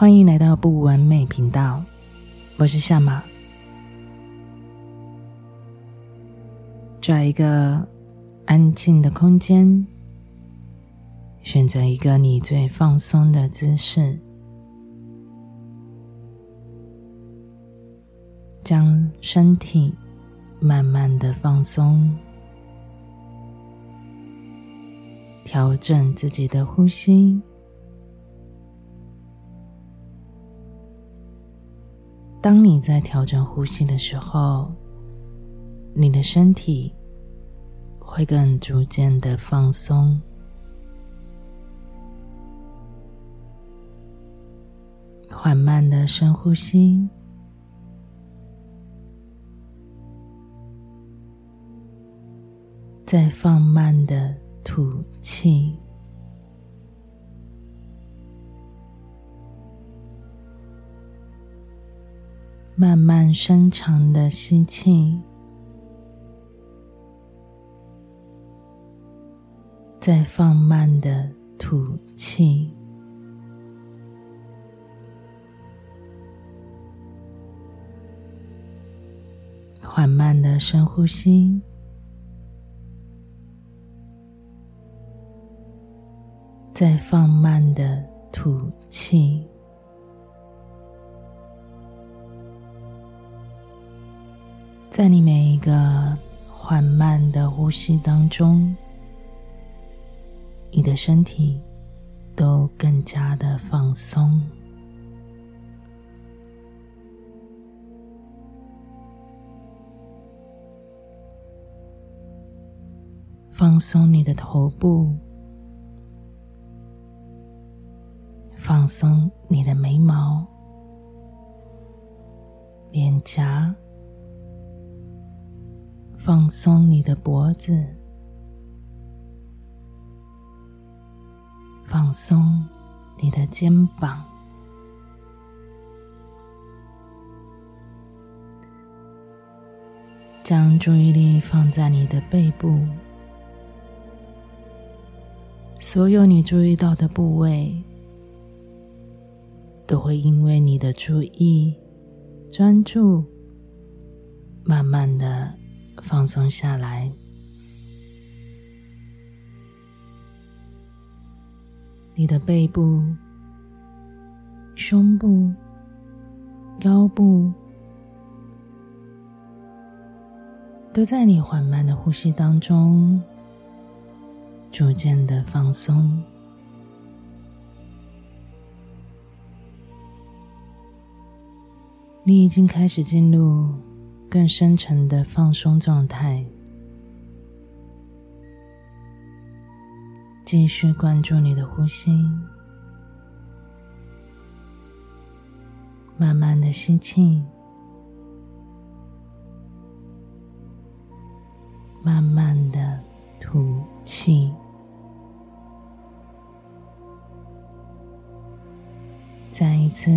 欢迎来到不完美频道，我是夏玛。找一个安静的空间，选择一个你最放松的姿势，将身体慢慢的放松，调整自己的呼吸。当你在调整呼吸的时候，你的身体会更逐渐的放松。缓慢的深呼吸，再放慢的吐气。慢慢深长的吸气，再放慢的吐气。缓慢的深呼吸，再放慢的吐气。在你每一个缓慢的呼吸当中，你的身体都更加的放松。放松你的头部，放松你的眉毛、脸颊。放松你的脖子，放松你的肩膀，将注意力放在你的背部，所有你注意到的部位，都会因为你的注意、专注，慢慢的。放松下来，你的背部、胸部、腰部，都在你缓慢的呼吸当中，逐渐的放松。你已经开始进入。更深沉的放松状态，继续关注你的呼吸，慢慢的吸气，慢慢的吐气，再一次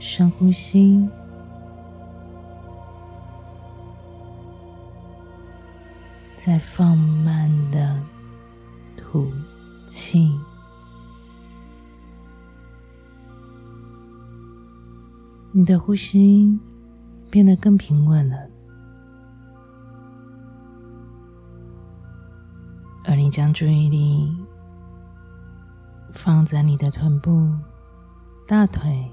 深呼吸。再放慢的吐气，你的呼吸变得更平稳了，而你将注意力放在你的臀部、大腿、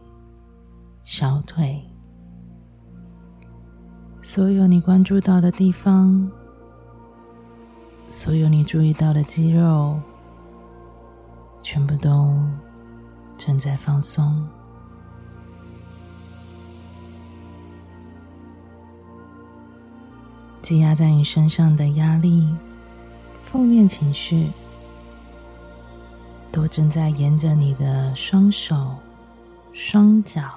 小腿，所有你关注到的地方。所有你注意到的肌肉，全部都正在放松。积压在你身上的压力、负面情绪，都正在沿着你的双手、双脚，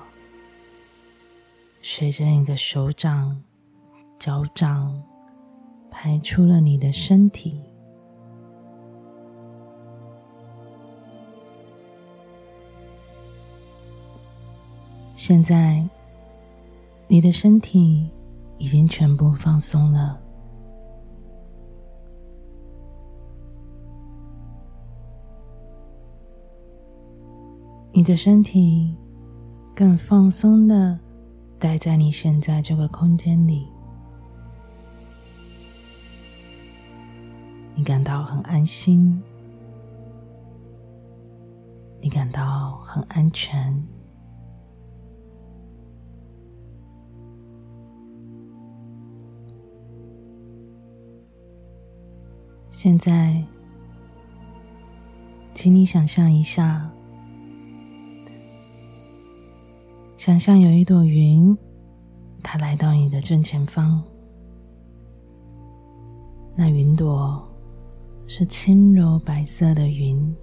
随着你的手掌、脚掌。排出了你的身体。现在，你的身体已经全部放松了。你的身体更放松的待在你现在这个空间里。你感到很安心，你感到很安全。现在，请你想象一下，想象有一朵云，它来到你的正前方。那云朵是轻柔白色的云，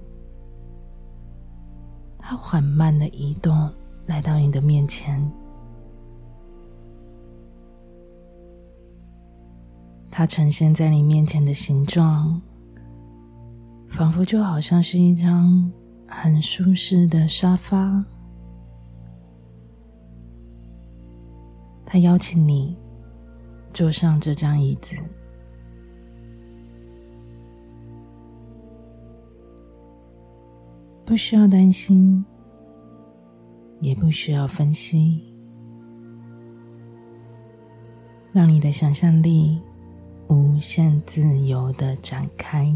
它缓慢的移动，来到你的面前。它呈现在你面前的形状，仿佛就好像是一张很舒适的沙发。它邀请你坐上这张椅子，不需要担心，也不需要分析，让你的想象力无限自由的展开。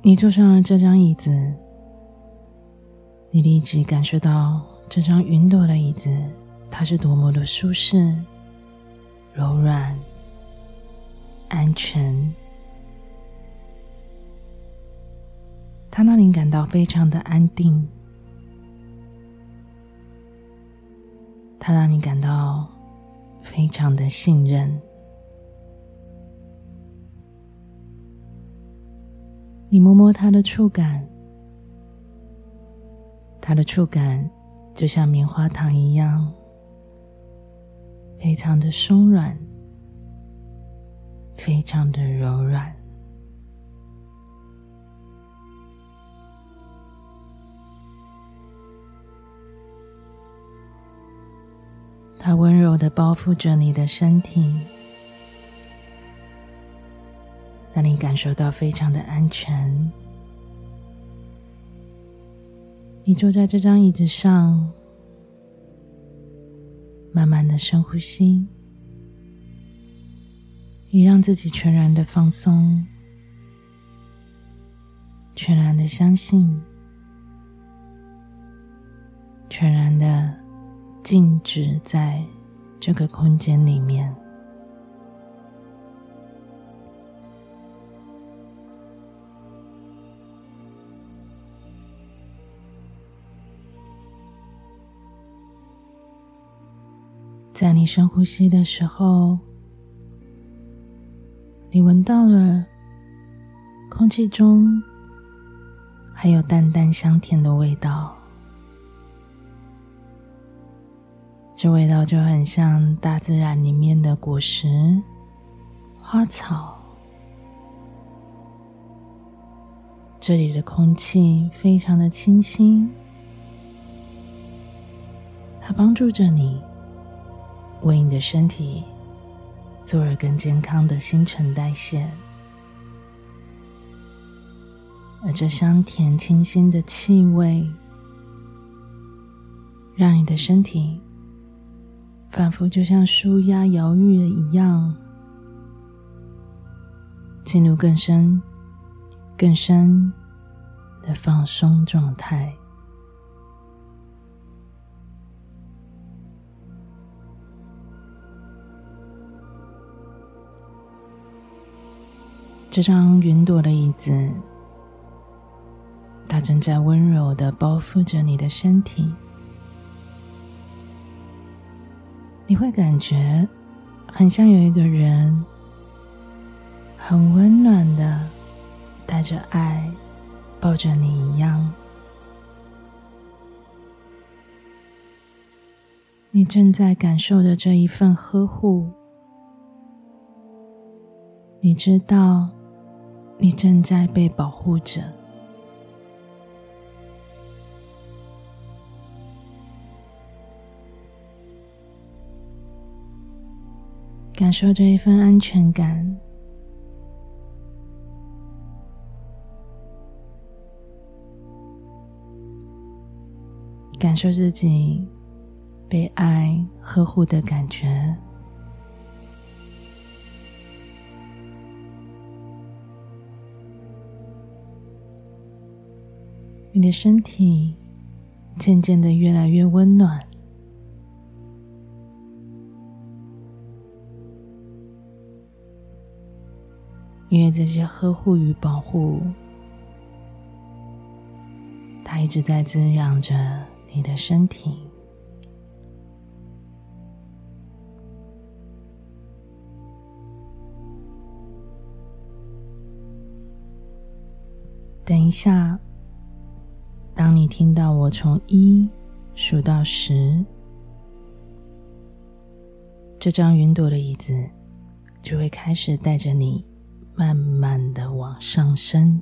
你坐上了这张椅子，你立即感受到这张云朵的椅子，它是多么的舒适、柔软、安全。它让你感到非常的安定。它让你感到非常的信任。你摸摸它的触感，它的触感就像棉花糖一样，非常的松软，非常的柔软。它温柔的包覆着你的身体，让你感受到非常的安全。你坐在这张椅子上，慢慢的深呼吸，你让自己全然的放松，全然的相信，全然的。静止在这个空间里面，在你深呼吸的时候，你闻到了空气中还有淡淡香甜的味道。这味道就很像大自然里面的果实、花草。这里的空气非常的清新，它帮助着你，为你的身体做了更健康的新陈代谢。而这香甜清新的气味，让你的身体。仿佛就像舒压疗愈了一样，进入更深、更深的放松状态。这张云朵的椅子，它正在温柔的包覆着你的身体。你会感觉很像有一个人，很温暖的带着爱抱着你一样。你正在感受的这一份呵护，你知道你正在被保护着。感受这一份安全感。感受自己被爱呵护的感觉。你的身体渐渐的越来越温暖，因为这些呵护与保护，它一直在滋养着你的身体。等一下。当你听到我从一数到十，这张云朵的椅子就会开始带着你慢慢的往上升。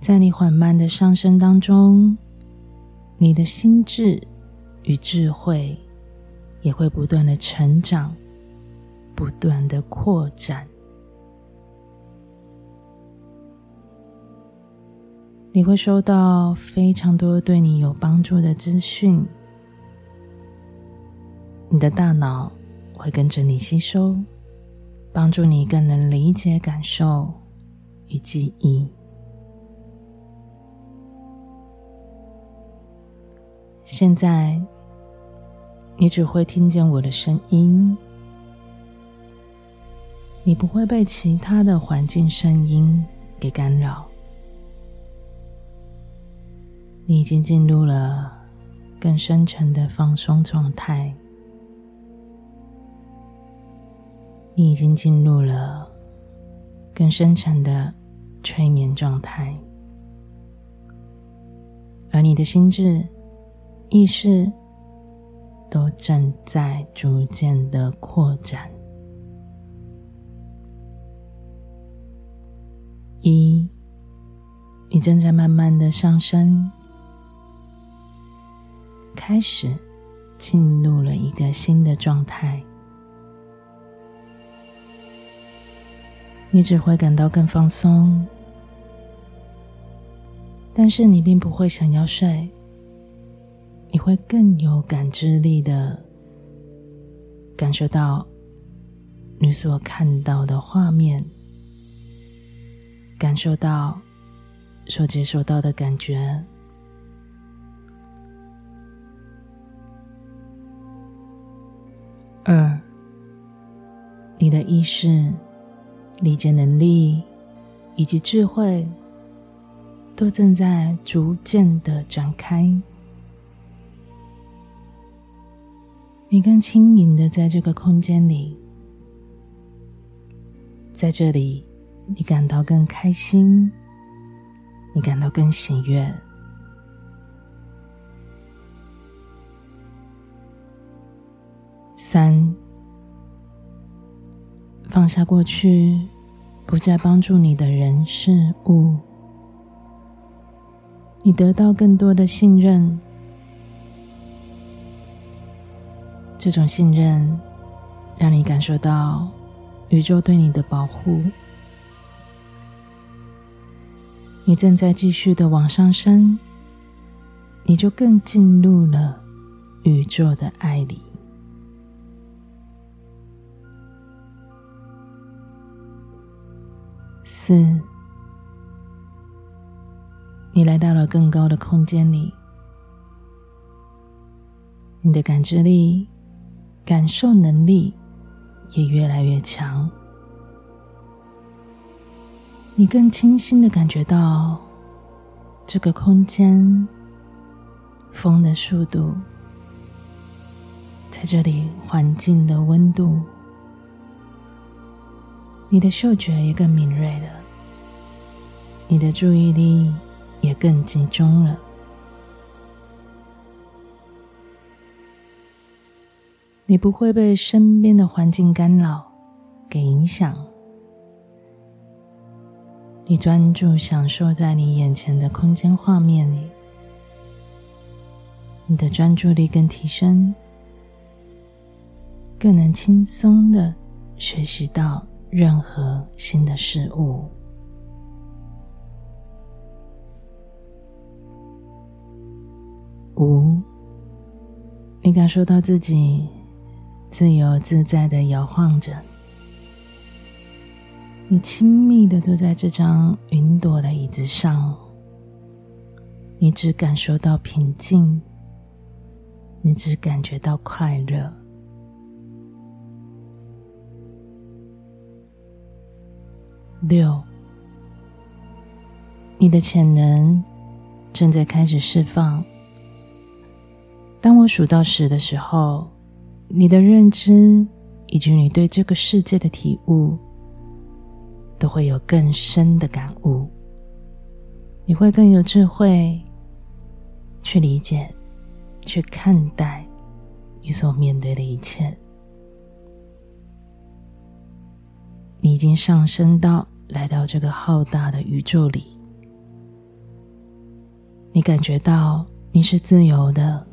在你缓慢的上升当中，你的心智与智慧也会不断的成长，不断的扩展。你会收到非常多对你有帮助的资讯，你的大脑会跟着你吸收，帮助你更能理解感受与记忆。现在，你只会听见我的声音，你不会被其他的环境声音给干扰。你已经进入了更深沉的放松状态，你已经进入了更深沉的催眠状态，而你的心智、意识都正在逐渐的扩展。一，你正在慢慢的上升。开始进入了一个新的状态，你只会感到更放松，但是你并不会想要睡，你会更有感知力的感受到你所看到的画面，感受到所接受到的感觉。二，你的意识、理解能力以及智慧，都正在逐渐的展开。你更轻盈的在这个空间里，在这里，你感到更开心，你感到更喜悦。三，放下过去不再帮助你的人事物，你得到更多的信任。这种信任让你感受到宇宙对你的保护。你正在继续的往上升，你就更进入了宇宙的爱里。四，你来到了更高的空间里，你的感知力、感受能力也越来越强，你更清晰的感觉到这个空间风的速度，在这里环境的温度。你的嗅觉也更敏锐了，你的注意力也更集中了。你不会被身边的环境干扰给影响，你专注享受在你眼前的空间画面里，你的专注力更提升，更能轻松的学习到。任何新的事物。五，你感受到自己自由自在的摇晃着，你亲密的坐在这张云朵的椅子上，你只感受到平静，你只感觉到快乐。六，你的潜能正在开始释放。当我数到十的时候，你的认知以及你对这个世界的体悟，都会有更深的感悟。你会更有智慧去理解、去看待你所面对的一切。你已经上升到来到这个浩大的宇宙里，你感觉到你是自由的，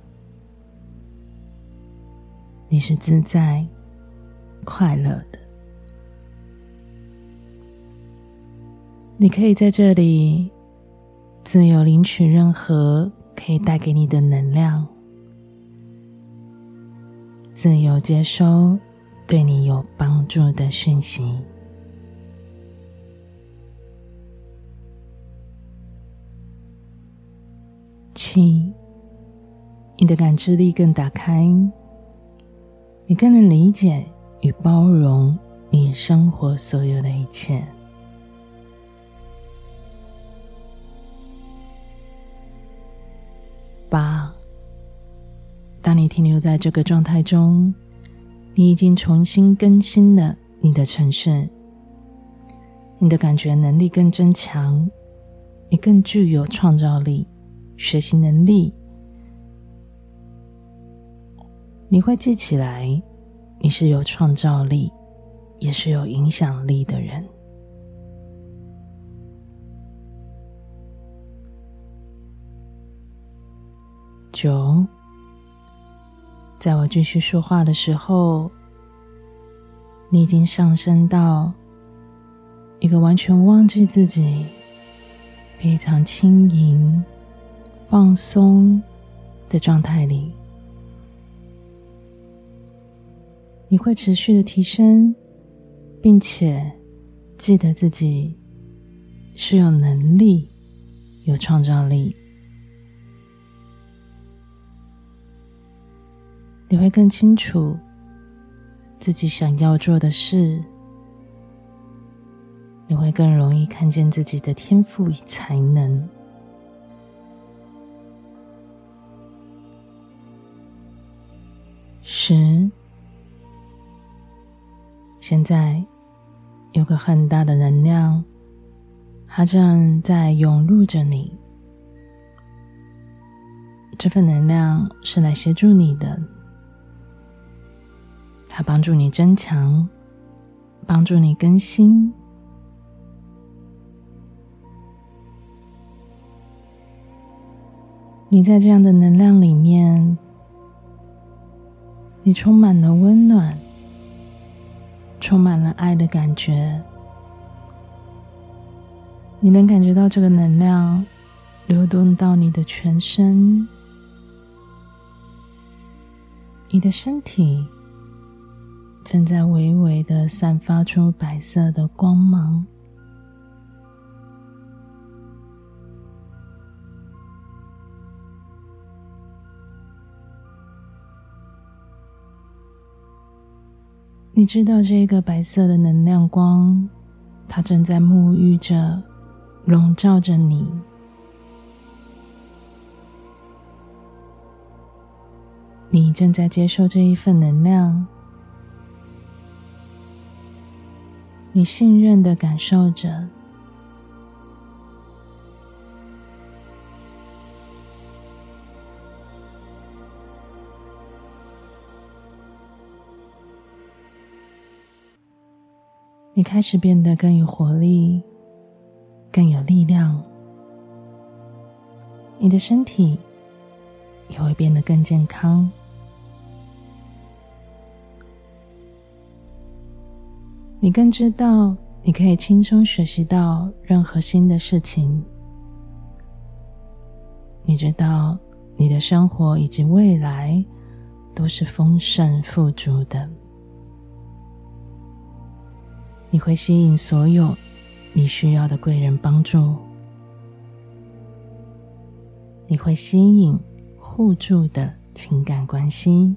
你是自在、快乐的。你可以在这里自由领取任何可以带给你的能量，自由接收对你有帮助的讯息。七，你的感知力更打开，你更能理解与包容你生活所有的一切。八，当你停留在这个状态中，你已经重新更新了你的城市，你的感觉能力更增强，你更具有创造力。学习能力，你会记起来，你是有创造力，也是有影响力的人。九，在我继续说话的时候，你已经上升到一个完全忘记自己，非常轻盈。放松的状态里，你会持续的提升，并且记得自己是有能力、有创造力。你会更清楚自己想要做的事，你会更容易看见自己的天赋与才能。十，现在有个很大的能量，它正在涌入着你。这份能量是来协助你的，它帮助你增强，帮助你更新。你在这样的能量里面。你充满了温暖，充满了爱的感觉。你能感觉到这个能量流动到你的全身，你的身体正在微微的散发出白色的光芒。你知道这个白色的能量光，它正在沐浴着、笼罩着你。你正在接受这一份能量，你信任的感受着。你开始变得更有活力，更有力量。你的身体也会变得更健康。你更知道，你可以轻松学习到任何新的事情。你知道，你的生活以及未来都是丰盛富足的。你会吸引所有你需要的贵人帮助，你会吸引互助的情感关系。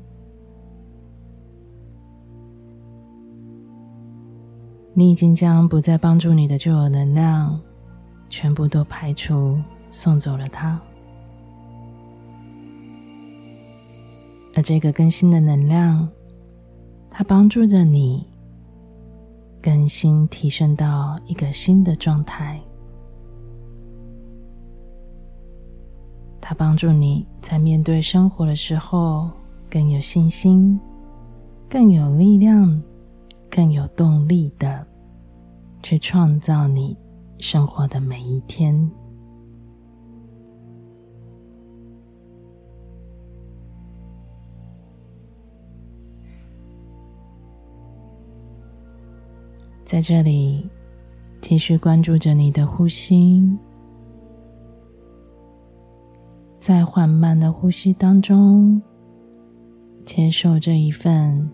你已经将不再帮助你的旧有能量全部都排除，送走了它。而这个更新的能量，它帮助着你更新、提升到一个新的状态。它帮助你在面对生活的时候更有信心、更有力量、更有动力的。去创造你生活的每一天。在这里，继续关注着你的呼吸，在缓慢的呼吸当中，接受这一份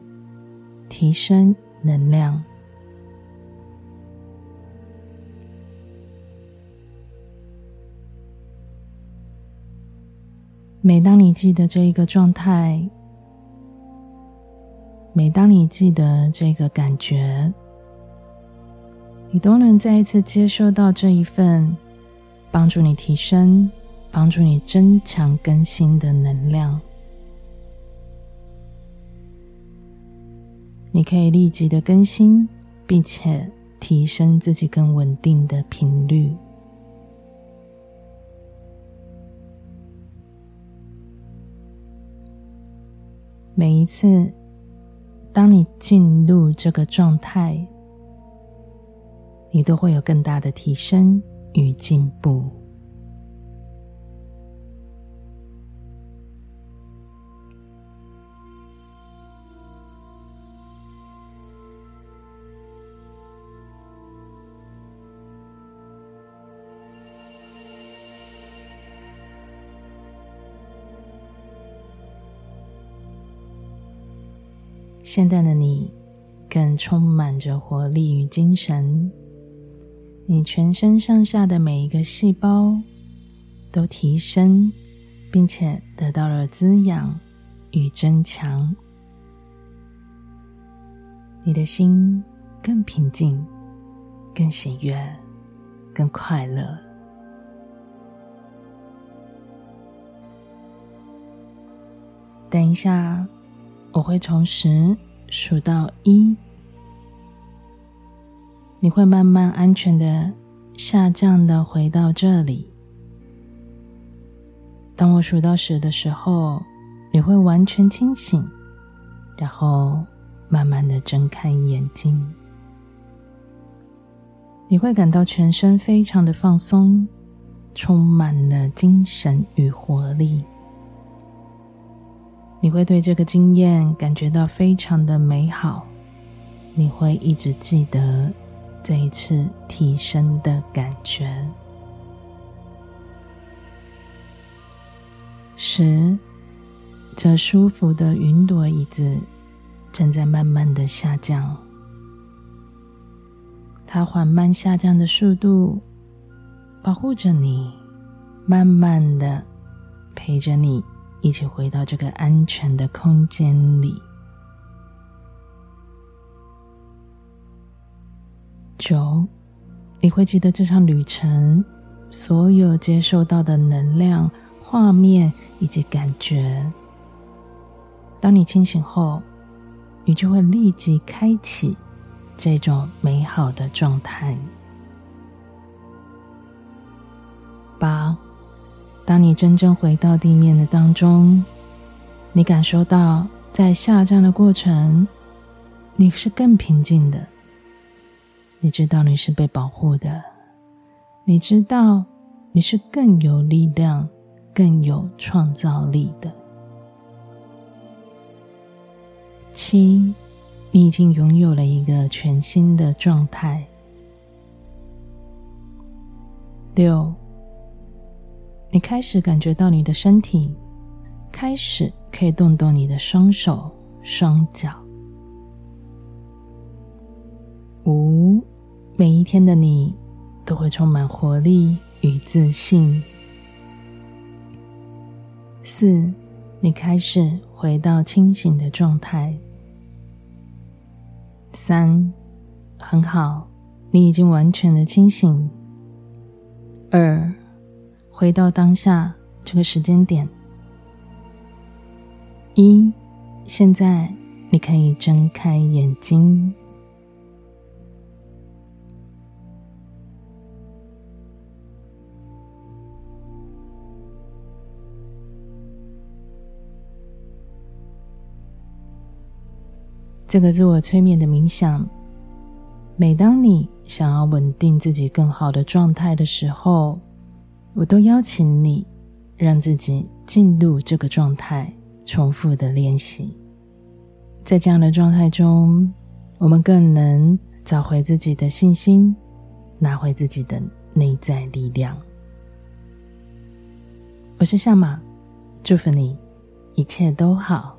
提升能量。每当你记得这一个状态，每当你记得这个感觉，你都能再一次接受到这一份帮助你提升、帮助你增强更新的能量。你可以立即的更新，并且提升自己更稳定的频率。每一次，当你进入这个状态，你都会有更大的提升与进步。现在的你更充满着活力与精神，你全身上下的每一个细胞都提升，并且得到了滋养与增强。你的心更平静、更喜悦、更快乐。等一下。我会从十数到一，你会慢慢安全的下降的回到这里。当我数到十的时候，你会完全清醒，然后慢慢的睁开眼睛。你会感到全身非常的放松，充满了精神与活力。你会对这个经验感觉到非常的美好，你会一直记得这一次提升的感觉。十，这舒服的云朵椅子正在慢慢的下降，它缓慢下降的速度保护着你，慢慢的陪着你。一起回到这个安全的空间里。九，你会记得这场旅程所有接受到的能量、画面以及感觉。当你清醒后，你就会立即开启这种美好的状态。八。当你真正回到地面的当中，你感受到在下降的过程，你是更平静的。你知道你是被保护的，你知道你是更有力量、更有创造力的。七，你已经拥有了一个全新的状态。六。你开始感觉到你的身体开始可以动动你的双手、双脚。五，每一天的你都会充满活力与自信。四，你开始回到清醒的状态。三，很好，你已经完全的清醒。二，回到当下这个时间点。一，现在你可以睁开眼睛。这个自我催眠的冥想，每当你想要稳定自己更好的状态的时候，我都邀请你让自己进入这个状态。重复的练习，在这样的状态中，我们更能找回自己的信心，拿回自己的内在力量。我是夏玛，祝福你，一切都好。